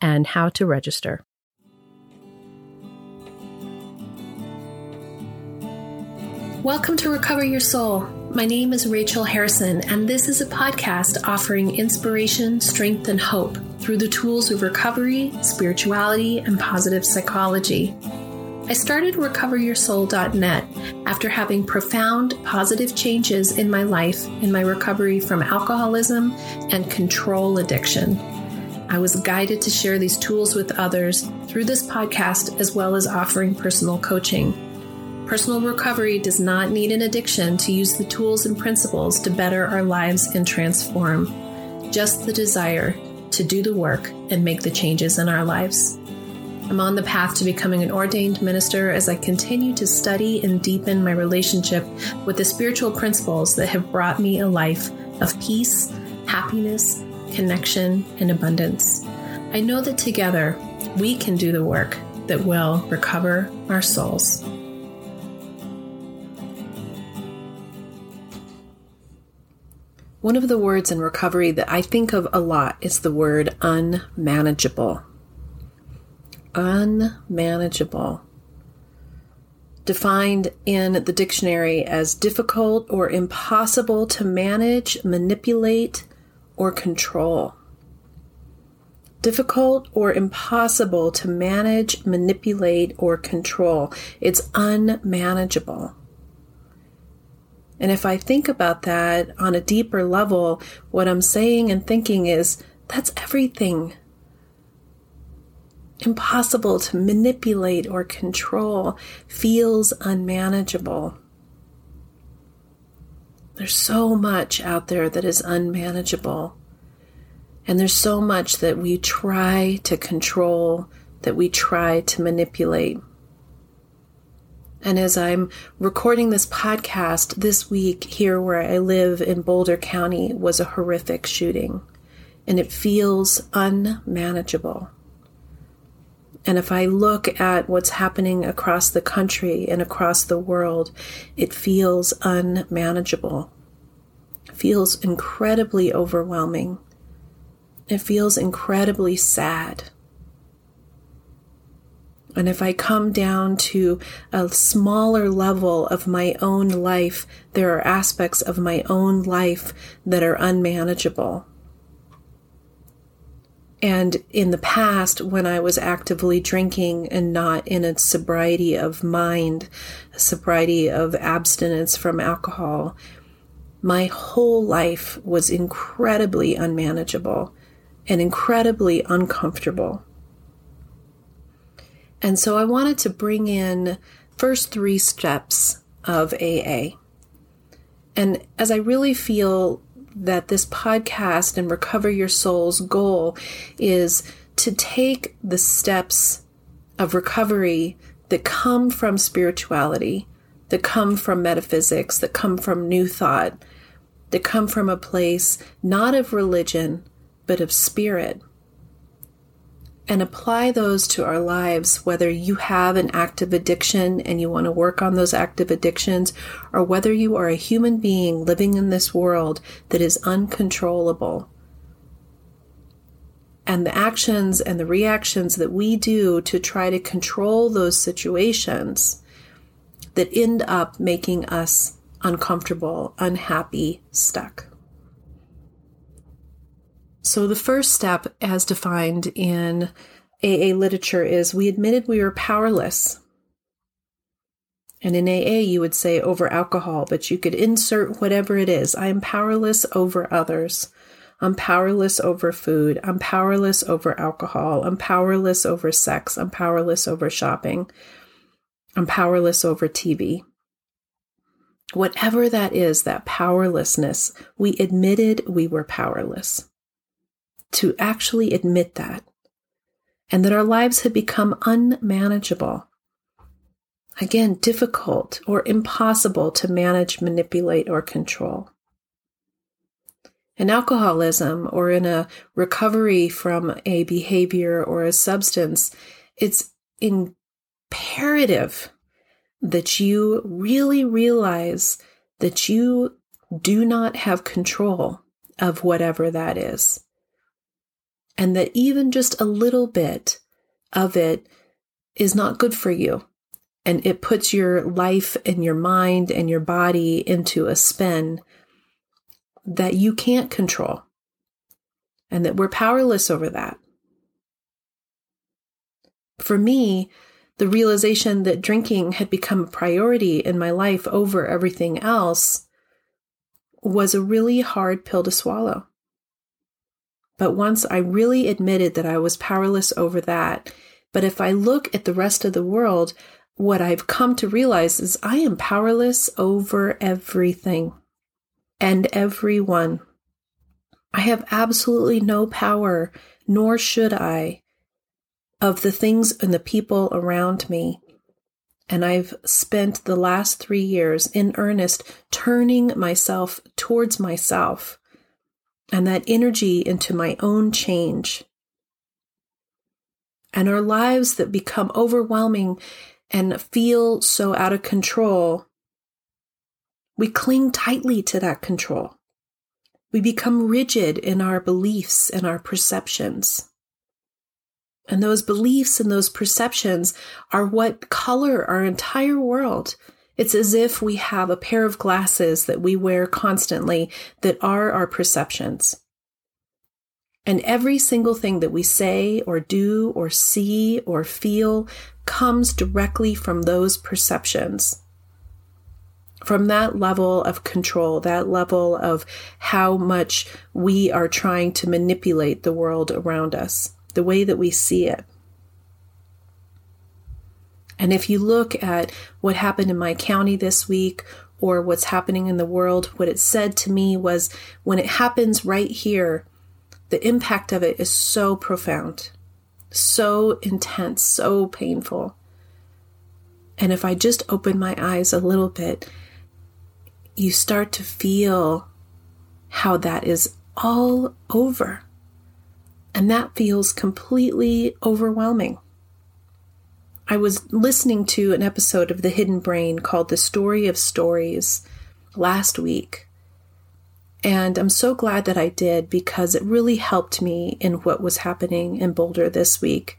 and how to register. Welcome to Recover Your Soul. My name is Rachel Harrison, and this is a podcast offering inspiration, strength, and hope through the tools of recovery, spirituality, and positive psychology. I started recoveryoursoul.net after having profound positive changes in my life in my recovery from alcoholism and control addiction. I was guided to share these tools with others through this podcast as well as offering personal coaching. Personal recovery does not need an addiction to use the tools and principles to better our lives and transform, just the desire to do the work and make the changes in our lives. I'm on the path to becoming an ordained minister as I continue to study and deepen my relationship with the spiritual principles that have brought me a life of peace, happiness, connection, and abundance. I know that together we can do the work that will recover our souls. One of the words in recovery that I think of a lot is the word unmanageable. Unmanageable. Defined in the dictionary as difficult or impossible to manage, manipulate, or control. Difficult or impossible to manage, manipulate, or control. It's unmanageable. And if I think about that on a deeper level, what I'm saying and thinking is that's everything. Impossible to manipulate or control feels unmanageable. There's so much out there that is unmanageable. And there's so much that we try to control, that we try to manipulate. And as I'm recording this podcast this week, here where I live in Boulder County was a horrific shooting, and it feels unmanageable. And if I look at what's happening across the country and across the world, it feels unmanageable. It feels incredibly overwhelming. It feels incredibly sad. And if I come down to a smaller level of my own life, there are aspects of my own life that are unmanageable. And in the past, when I was actively drinking and not in a sobriety of mind, a sobriety of abstinence from alcohol, my whole life was incredibly unmanageable and incredibly uncomfortable. And so I wanted to bring in first three steps of AA. And as I really feel that this podcast and Recover Your Soul's goal is to take the steps of recovery that come from spirituality, that come from metaphysics, that come from new thought, that come from a place not of religion, but of spirit and apply those to our lives, whether you have an active addiction and you want to work on those active addictions, or whether you are a human being living in this world that is uncontrollable. And the actions and the reactions that we do to try to control those situations that end up making us uncomfortable, unhappy, stuck. So, the first step, as defined in AA literature, is we admitted we were powerless. And in AA, you would say over alcohol, but you could insert whatever it is. I am powerless over others. I'm powerless over food. I'm powerless over alcohol. I'm powerless over sex. I'm powerless over shopping. I'm powerless over TV. Whatever that is, that powerlessness, we admitted we were powerless. To actually admit that, and that our lives had become unmanageable. Again, difficult or impossible to manage, manipulate, or control. In alcoholism or in a recovery from a behavior or a substance, it's imperative that you really realize that you do not have control of whatever that is. And that even just a little bit of it is not good for you. And it puts your life and your mind and your body into a spin that you can't control. And that we're powerless over that. For me, the realization that drinking had become a priority in my life over everything else was a really hard pill to swallow. But once I really admitted that I was powerless over that, but if I look at the rest of the world, what I've come to realize is I am powerless over everything and everyone. I have absolutely no power, nor should I, of the things and the people around me. And I've spent the last three years in earnest turning myself towards myself and that energy into my own change. And our lives that become overwhelming and feel so out of control, we cling tightly to that control. We become rigid in our beliefs and our perceptions. And those beliefs and those perceptions are what color our entire world. It's as if we have a pair of glasses that we wear constantly that are our perceptions. And every single thing that we say or do or see or feel comes directly from those perceptions. From that level of control, that level of how much we are trying to manipulate the world around us the way that we see it. And if you look at what happened in my county this week or what's happening in the world, what it said to me was when it happens right here, the impact of it is so profound, so intense, so painful. And if I just open my eyes a little bit, you start to feel how that is all over. And that feels completely overwhelming. I was listening to an episode of The Hidden Brain called The Story of Stories last week. And I'm so glad that I did because it really helped me in what was happening in Boulder this week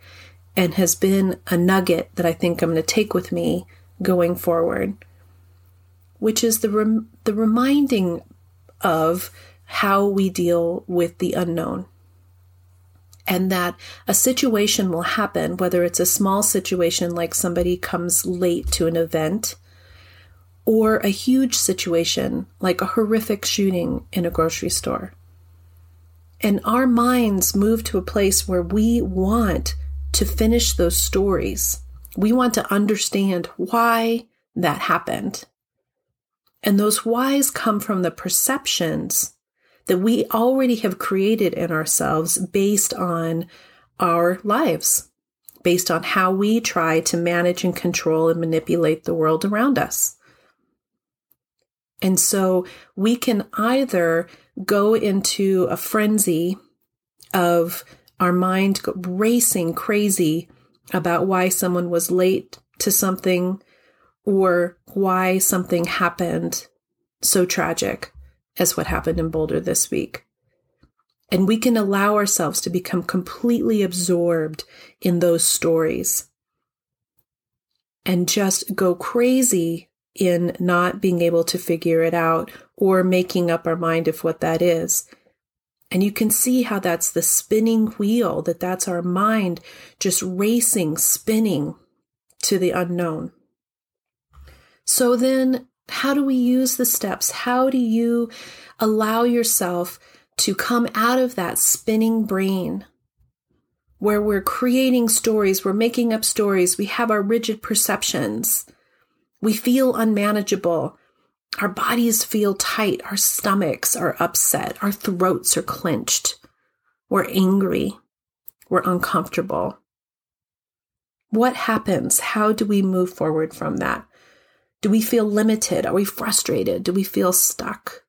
and has been a nugget that I think I'm going to take with me going forward, which is the, rem- the reminding of how we deal with the unknown and that a situation will happen, whether it's a small situation like somebody comes late to an event, or a huge situation like a horrific shooting in a grocery store. And our minds move to a place where we want to finish those stories. We want to understand why that happened. And those whys come from the perceptions that we already have created in ourselves based on our lives, based on how we try to manage and control and manipulate the world around us. And so we can either go into a frenzy of our mind racing crazy about why someone was late to something or why something happened so tragic as what happened in Boulder this week. And we can allow ourselves to become completely absorbed in those stories and just go crazy in not being able to figure it out or making up our mind of what that is. And you can see how that's the spinning wheel, that that's our mind just racing, spinning to the unknown. So then how do we use the steps? How do you allow yourself to come out of that spinning brain where we're creating stories, we're making up stories, we have our rigid perceptions, we feel unmanageable, our bodies feel tight, our stomachs are upset, our throats are clenched, we're angry, we're uncomfortable. What happens? How do we move forward from that? Do we feel limited? Are we frustrated? Do we feel stuck?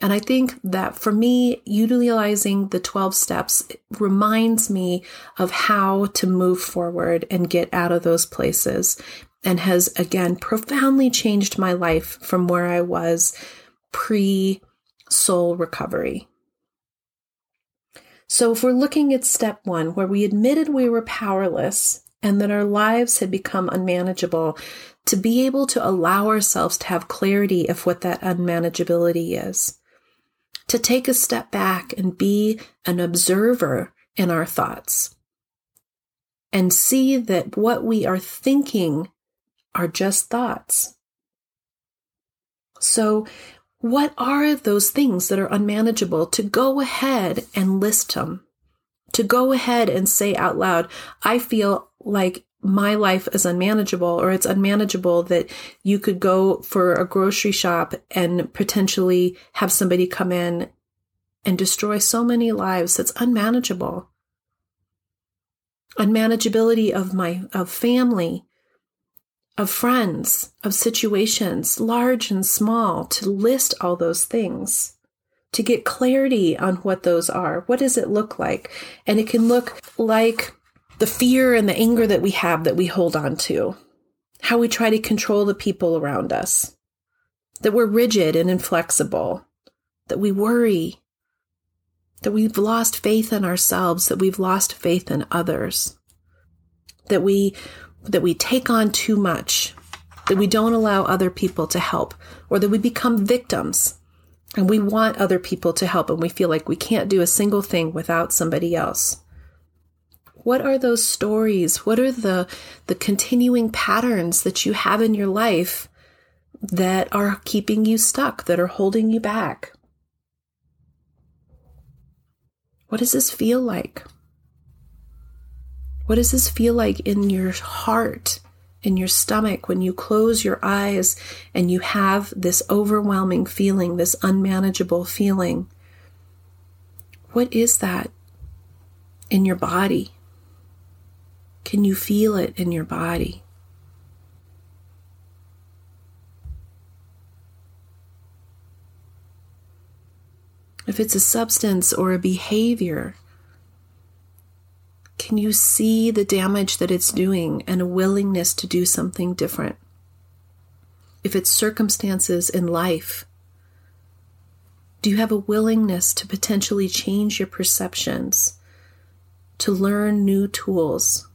And I think that for me, utilizing the 12 steps reminds me of how to move forward and get out of those places and has again profoundly changed my life from where I was pre soul recovery. So, if we're looking at step one, where we admitted we were powerless and that our lives had become unmanageable, to be able to allow ourselves to have clarity of what that unmanageability is, to take a step back and be an observer in our thoughts and see that what we are thinking are just thoughts. So, what are those things that are unmanageable? To go ahead and list them. To go ahead and say out loud, I feel like my life is unmanageable or it's unmanageable that you could go for a grocery shop and potentially have somebody come in and destroy so many lives that's unmanageable. Unmanageability of my of family of friends of situations large and small to list all those things to get clarity on what those are. What does it look like? And it can look like the fear and the anger that we have that we hold on to, how we try to control the people around us, that we're rigid and inflexible, that we worry, that we've lost faith in ourselves, that we've lost faith in others, that we that we take on too much, that we don't allow other people to help, or that we become victims and we want other people to help and we feel like we can't do a single thing without somebody else. What are those stories? What are the, the continuing patterns that you have in your life that are keeping you stuck, that are holding you back? What does this feel like? What does this feel like in your heart, in your stomach, when you close your eyes and you have this overwhelming feeling, this unmanageable feeling? What is that in your body? Can you feel it in your body? If it's a substance or a behavior, can you see the damage that it's doing and a willingness to do something different? If it's circumstances in life, do you have a willingness to potentially change your perceptions, to learn new tools?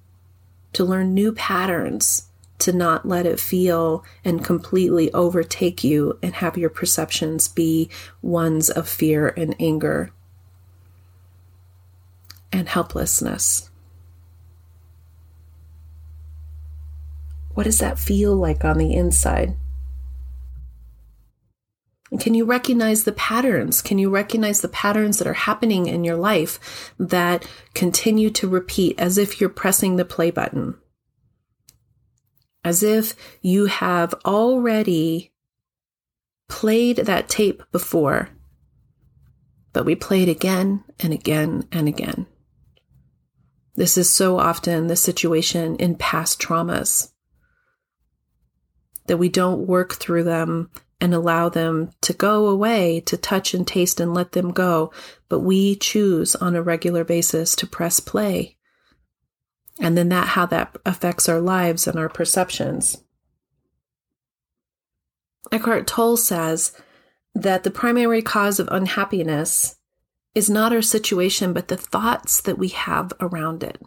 To learn new patterns, to not let it feel and completely overtake you and have your perceptions be ones of fear and anger and helplessness. What does that feel like on the inside? Can you recognize the patterns? Can you recognize the patterns that are happening in your life that continue to repeat as if you're pressing the play button? As if you have already played that tape before, but we play it again and again and again. This is so often the situation in past traumas that we don't work through them and allow them to go away, to touch and taste and let them go. But we choose on a regular basis to press play. And then that how that affects our lives and our perceptions. Eckhart Tolle says that the primary cause of unhappiness is not our situation, but the thoughts that we have around it.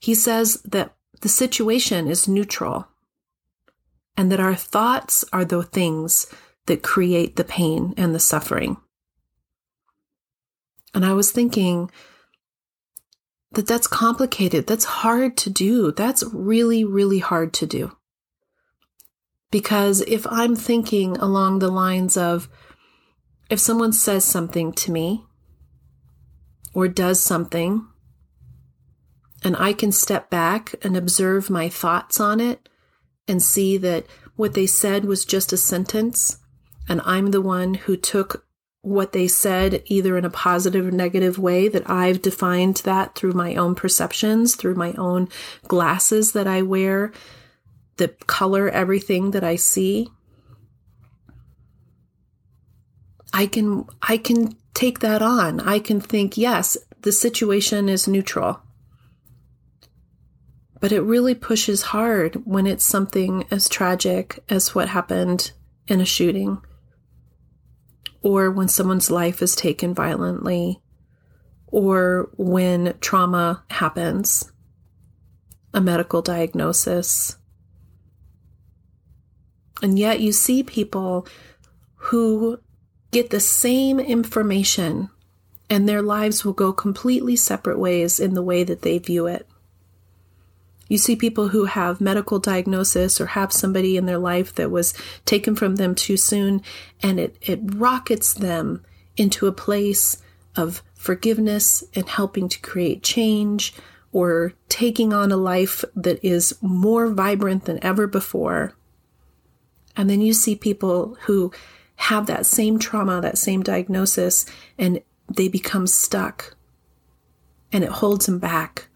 He says that the situation is neutral and that our thoughts are the things that create the pain and the suffering. And I was thinking that that's complicated. That's hard to do. That's really, really hard to do. Because if I'm thinking along the lines of, if someone says something to me or does something, and I can step back and observe my thoughts on it and see that what they said was just a sentence, and I'm the one who took what they said either in a positive or negative way, that I've defined that through my own perceptions, through my own glasses that I wear, that color everything that I see. I can I can take that on. I can think, yes, the situation is neutral. But it really pushes hard when it's something as tragic as what happened in a shooting, or when someone's life is taken violently, or when trauma happens, a medical diagnosis. And yet you see people who get the same information and their lives will go completely separate ways in the way that they view it. You see people who have medical diagnosis or have somebody in their life that was taken from them too soon, and it, it rockets them into a place of forgiveness and helping to create change or taking on a life that is more vibrant than ever before. And then you see people who have that same trauma, that same diagnosis, and they become stuck. And it holds them back.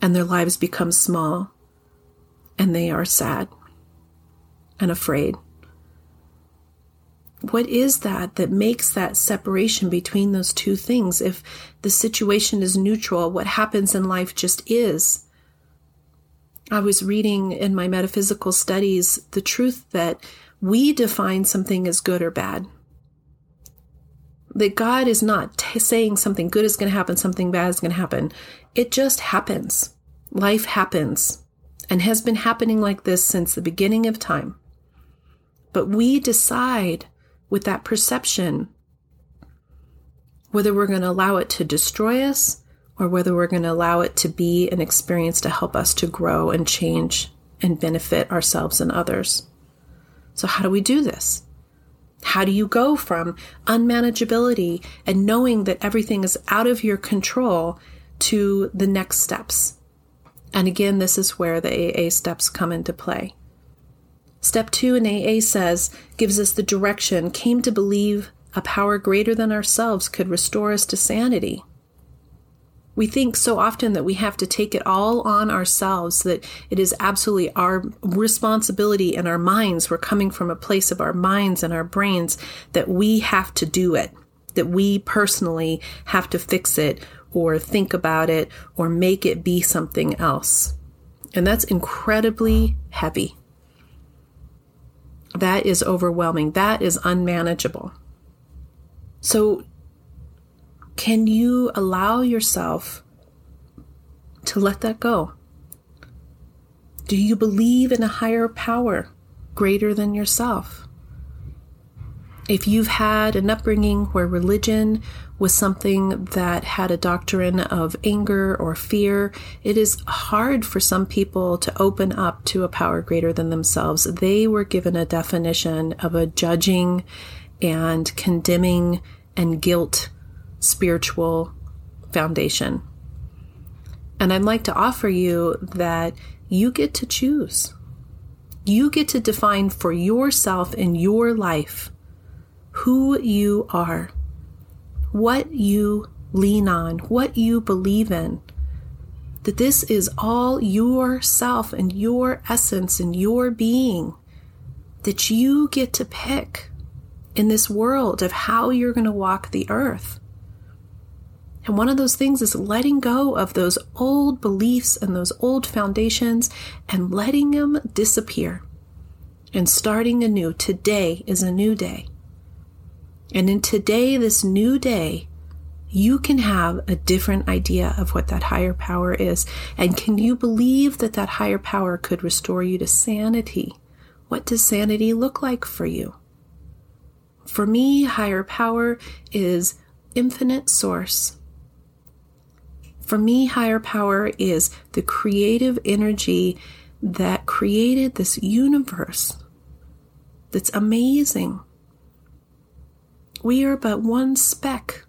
And their lives become small. And they are sad and afraid. What is that that makes that separation between those two things? If the situation is neutral, what happens in life just is. I was reading in my metaphysical studies the truth that we define something as good or bad. That God is not t- saying something good is going to happen, something bad is going to happen. It just happens. Life happens and has been happening like this since the beginning of time. But we decide with that perception whether we're going to allow it to destroy us or whether we're going to allow it to be an experience to help us to grow and change and benefit ourselves and others. So, how do we do this? How do you go from unmanageability and knowing that everything is out of your control to the next steps? And again, this is where the AA steps come into play. Step two in AA says, gives us the direction, came to believe a power greater than ourselves could restore us to sanity. We think so often that we have to take it all on ourselves, that it is absolutely our responsibility and our minds. We're coming from a place of our minds and our brains that we have to do it, that we personally have to fix it or think about it or make it be something else. And that's incredibly heavy. That is overwhelming. That is unmanageable. So can you allow yourself to let that go? Do you believe in a higher power greater than yourself? If you've had an upbringing where religion was something that had a doctrine of anger or fear, it is hard for some people to open up to a power greater than themselves. They were given a definition of a judging and condemning and guilt spiritual foundation. And I'd like to offer you that you get to choose. You get to define for yourself in your life who you are, what you lean on, what you believe in. That this is all yourself and your essence and your being that you get to pick in this world of how you're going to walk the earth. And one of those things is letting go of those old beliefs and those old foundations and letting them disappear and starting anew. Today is a new day. And in today, this new day, you can have a different idea of what that higher power is. And can you believe that that higher power could restore you to sanity? What does sanity look like for you? For me, higher power is infinite source for me, higher power is the creative energy that created this universe that's amazing. We are but one speck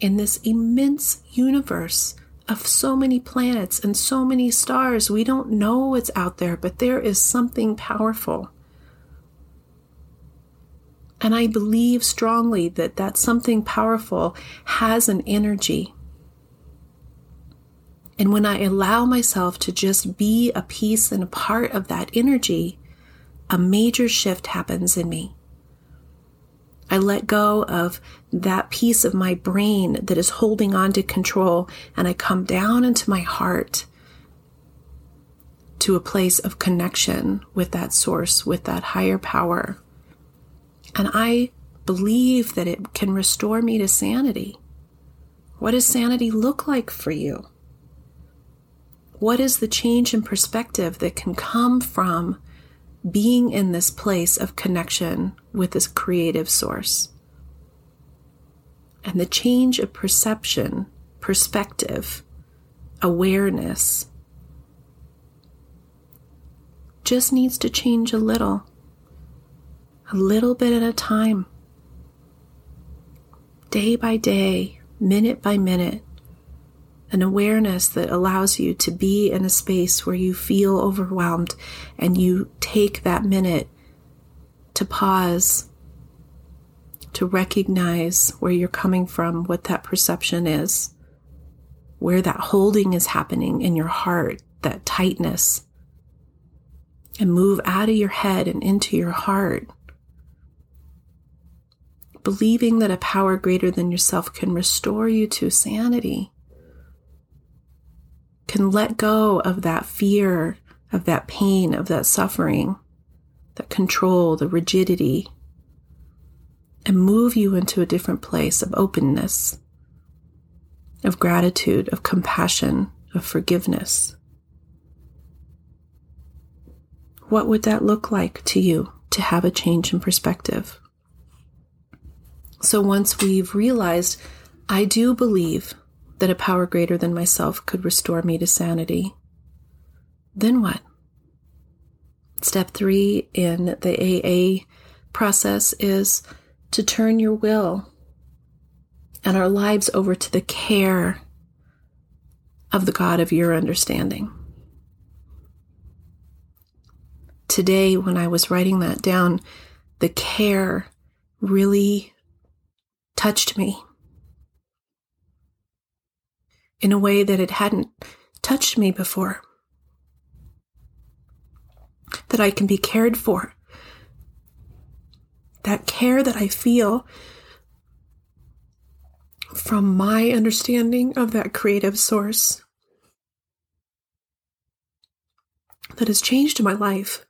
in this immense universe of so many planets and so many stars. We don't know what's out there, but there is something powerful. And I believe strongly that that something powerful has an energy. And when I allow myself to just be a piece and a part of that energy, a major shift happens in me. I let go of that piece of my brain that is holding on to control and I come down into my heart to a place of connection with that source, with that higher power. And I believe that it can restore me to sanity. What does sanity look like for you? What is the change in perspective that can come from being in this place of connection with this creative source. And the change of perception, perspective, awareness just needs to change a little, a little bit at a time, day by day, minute by minute an awareness that allows you to be in a space where you feel overwhelmed and you take that minute to pause, to recognize where you're coming from, what that perception is, where that holding is happening in your heart, that tightness, and move out of your head and into your heart. Believing that a power greater than yourself can restore you to sanity can let go of that fear, of that pain, of that suffering, that control, the rigidity, and move you into a different place of openness, of gratitude, of compassion, of forgiveness. What would that look like to you to have a change in perspective? So once we've realized, I do believe that a power greater than myself could restore me to sanity. Then what? Step three in the AA process is to turn your will and our lives over to the care of the God of your understanding. Today, when I was writing that down, the care really touched me in a way that it hadn't touched me before. That I can be cared for. That care that I feel from my understanding of that creative source that has changed my life,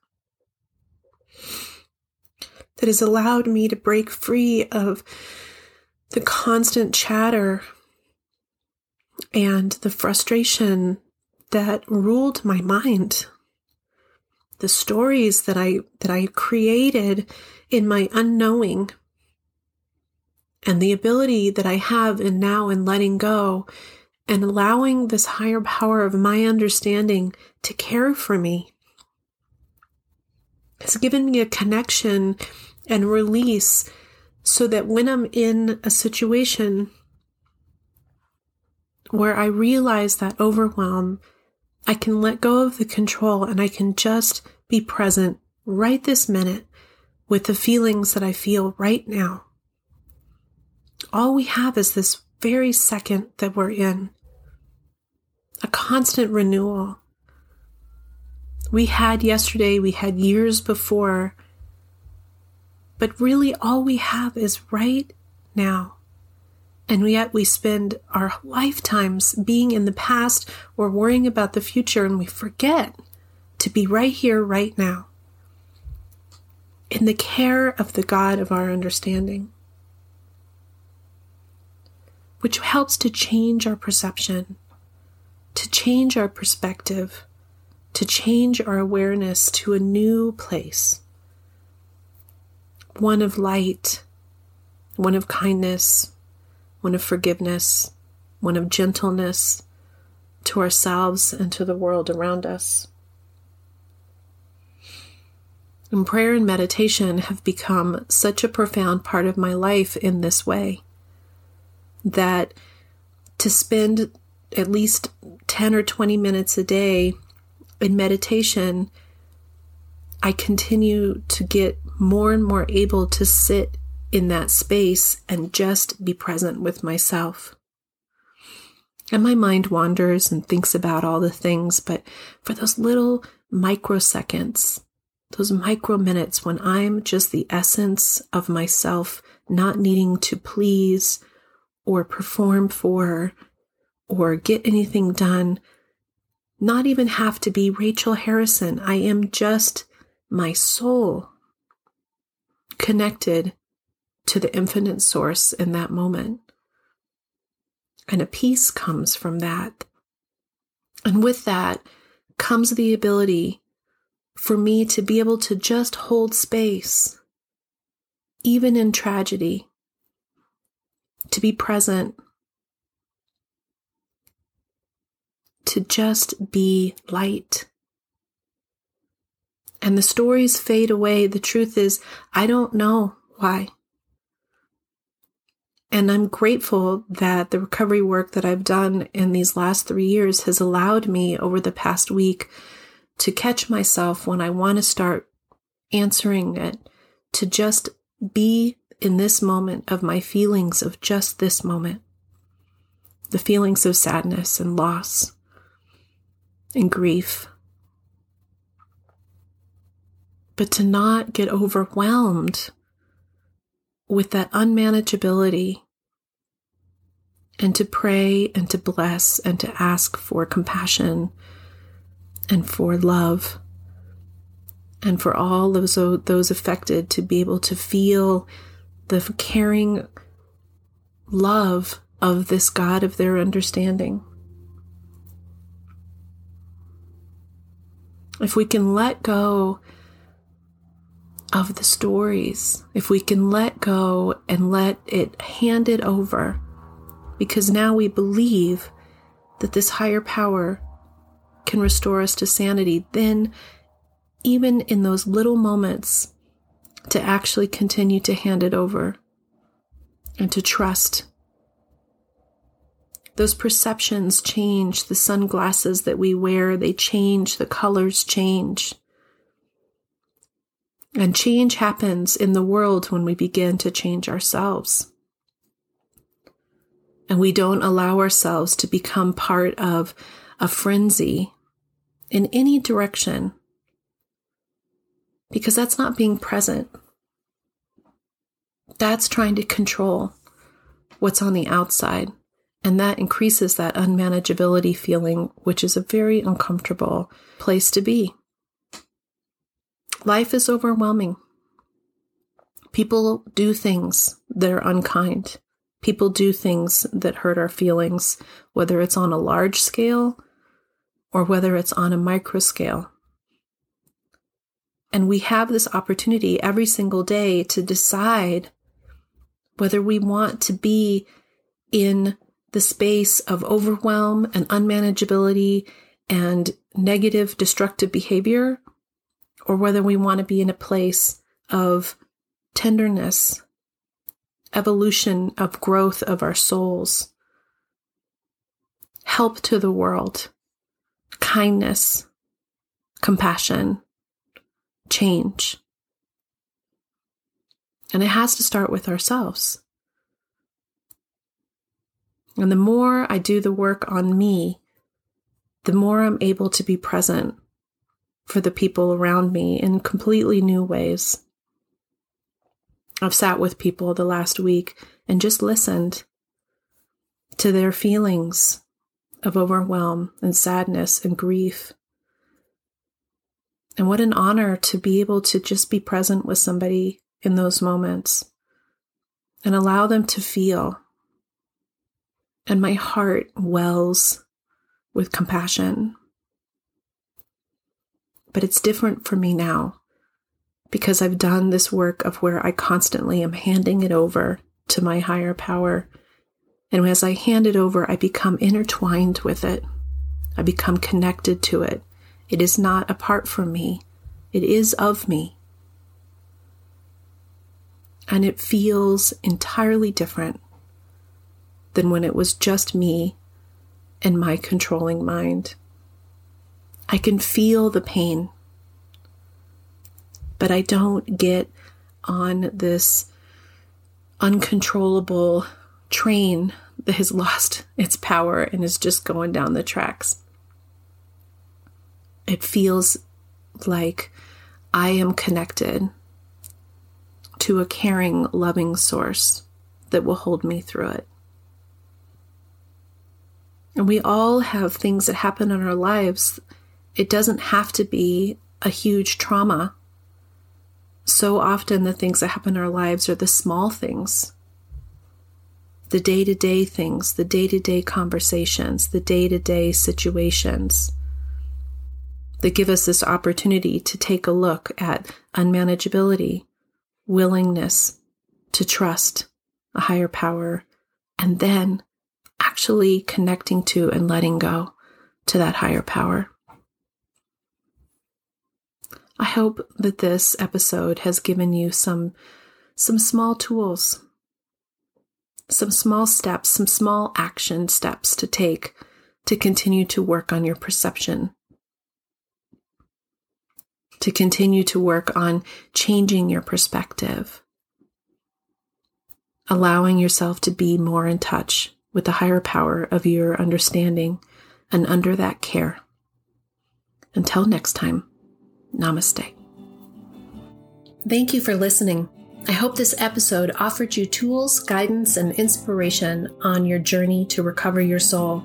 that has allowed me to break free of the constant chatter and the frustration that ruled my mind. The stories that i that i created in my unknowing and the ability that i have in now in letting go and allowing this higher power of my understanding to care for me has given me a connection and release so that when i'm in a situation where I realize that overwhelm, I can let go of the control and I can just be present right this minute with the feelings that I feel right now. All we have is this very second that we're in, a constant renewal. We had yesterday, we had years before, but really all we have is right now. And yet we spend our lifetimes being in the past or worrying about the future, and we forget to be right here, right now, in the care of the God of our understanding, which helps to change our perception, to change our perspective, to change our awareness to a new place one of light, one of kindness one of forgiveness, one of gentleness to ourselves and to the world around us. And prayer and meditation have become such a profound part of my life in this way that to spend at least 10 or 20 minutes a day in meditation, I continue to get more and more able to sit in that space and just be present with myself. And my mind wanders and thinks about all the things, but for those little microseconds, those micro minutes when I'm just the essence of myself, not needing to please or perform for or get anything done, not even have to be Rachel Harrison. I am just my soul connected to the infinite source in that moment. And a peace comes from that. And with that comes the ability for me to be able to just hold space, even in tragedy, to be present, to just be light. And the stories fade away. The truth is, I don't know why. And I'm grateful that the recovery work that I've done in these last three years has allowed me over the past week to catch myself when I want to start answering it, to just be in this moment of my feelings of just this moment. The feelings of sadness and loss and grief. But to not get overwhelmed with that unmanageability and to pray and to bless and to ask for compassion and for love and for all those those affected to be able to feel the caring love of this God of their understanding. If we can let go of the stories, if we can let go and let it hand it over, because now we believe that this higher power can restore us to sanity, then even in those little moments, to actually continue to hand it over and to trust. Those perceptions change, the sunglasses that we wear, they change, the colors change. And change happens in the world when we begin to change ourselves. And we don't allow ourselves to become part of a frenzy in any direction because that's not being present. That's trying to control what's on the outside. And that increases that unmanageability feeling, which is a very uncomfortable place to be. Life is overwhelming. People do things that are unkind. People do things that hurt our feelings, whether it's on a large scale or whether it's on a micro scale. And we have this opportunity every single day to decide whether we want to be in the space of overwhelm and unmanageability and negative destructive behavior, or whether we want to be in a place of tenderness, evolution of growth of our souls, help to the world, kindness, compassion, change. And it has to start with ourselves. And the more I do the work on me, the more I'm able to be present for the people around me in completely new ways. I've sat with people the last week and just listened to their feelings of overwhelm and sadness and grief. And what an honor to be able to just be present with somebody in those moments and allow them to feel. And my heart wells with compassion. But it's different for me now because I've done this work of where I constantly am handing it over to my higher power. And as I hand it over, I become intertwined with it. I become connected to it. It is not apart from me, it is of me. And it feels entirely different than when it was just me and my controlling mind. I can feel the pain, but I don't get on this uncontrollable train that has lost its power and is just going down the tracks. It feels like I am connected to a caring, loving source that will hold me through it. And we all have things that happen in our lives. It doesn't have to be a huge trauma. So often, the things that happen in our lives are the small things the day to day things, the day to day conversations, the day to day situations that give us this opportunity to take a look at unmanageability, willingness to trust a higher power, and then actually connecting to and letting go to that higher power. I hope that this episode has given you some some small tools, some small steps, some small action steps to take to continue to work on your perception to continue to work on changing your perspective, allowing yourself to be more in touch with the higher power of your understanding and under that care. Until next time, namaste. Thank you for listening. I hope this episode offered you tools, guidance, and inspiration on your journey to recover your soul.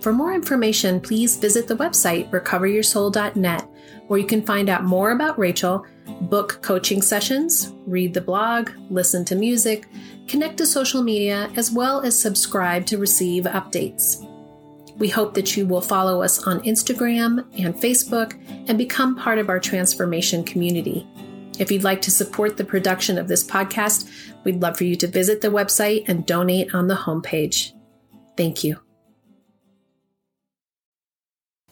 For more information, please visit the website recoveryoursoul.net where you can find out more about Rachel, book coaching sessions, read the blog, listen to music, connect to social media, as well as subscribe to receive updates. We hope that you will follow us on Instagram and Facebook and become part of our transformation community. If you'd like to support the production of this podcast, we'd love for you to visit the website and donate on the homepage. Thank you.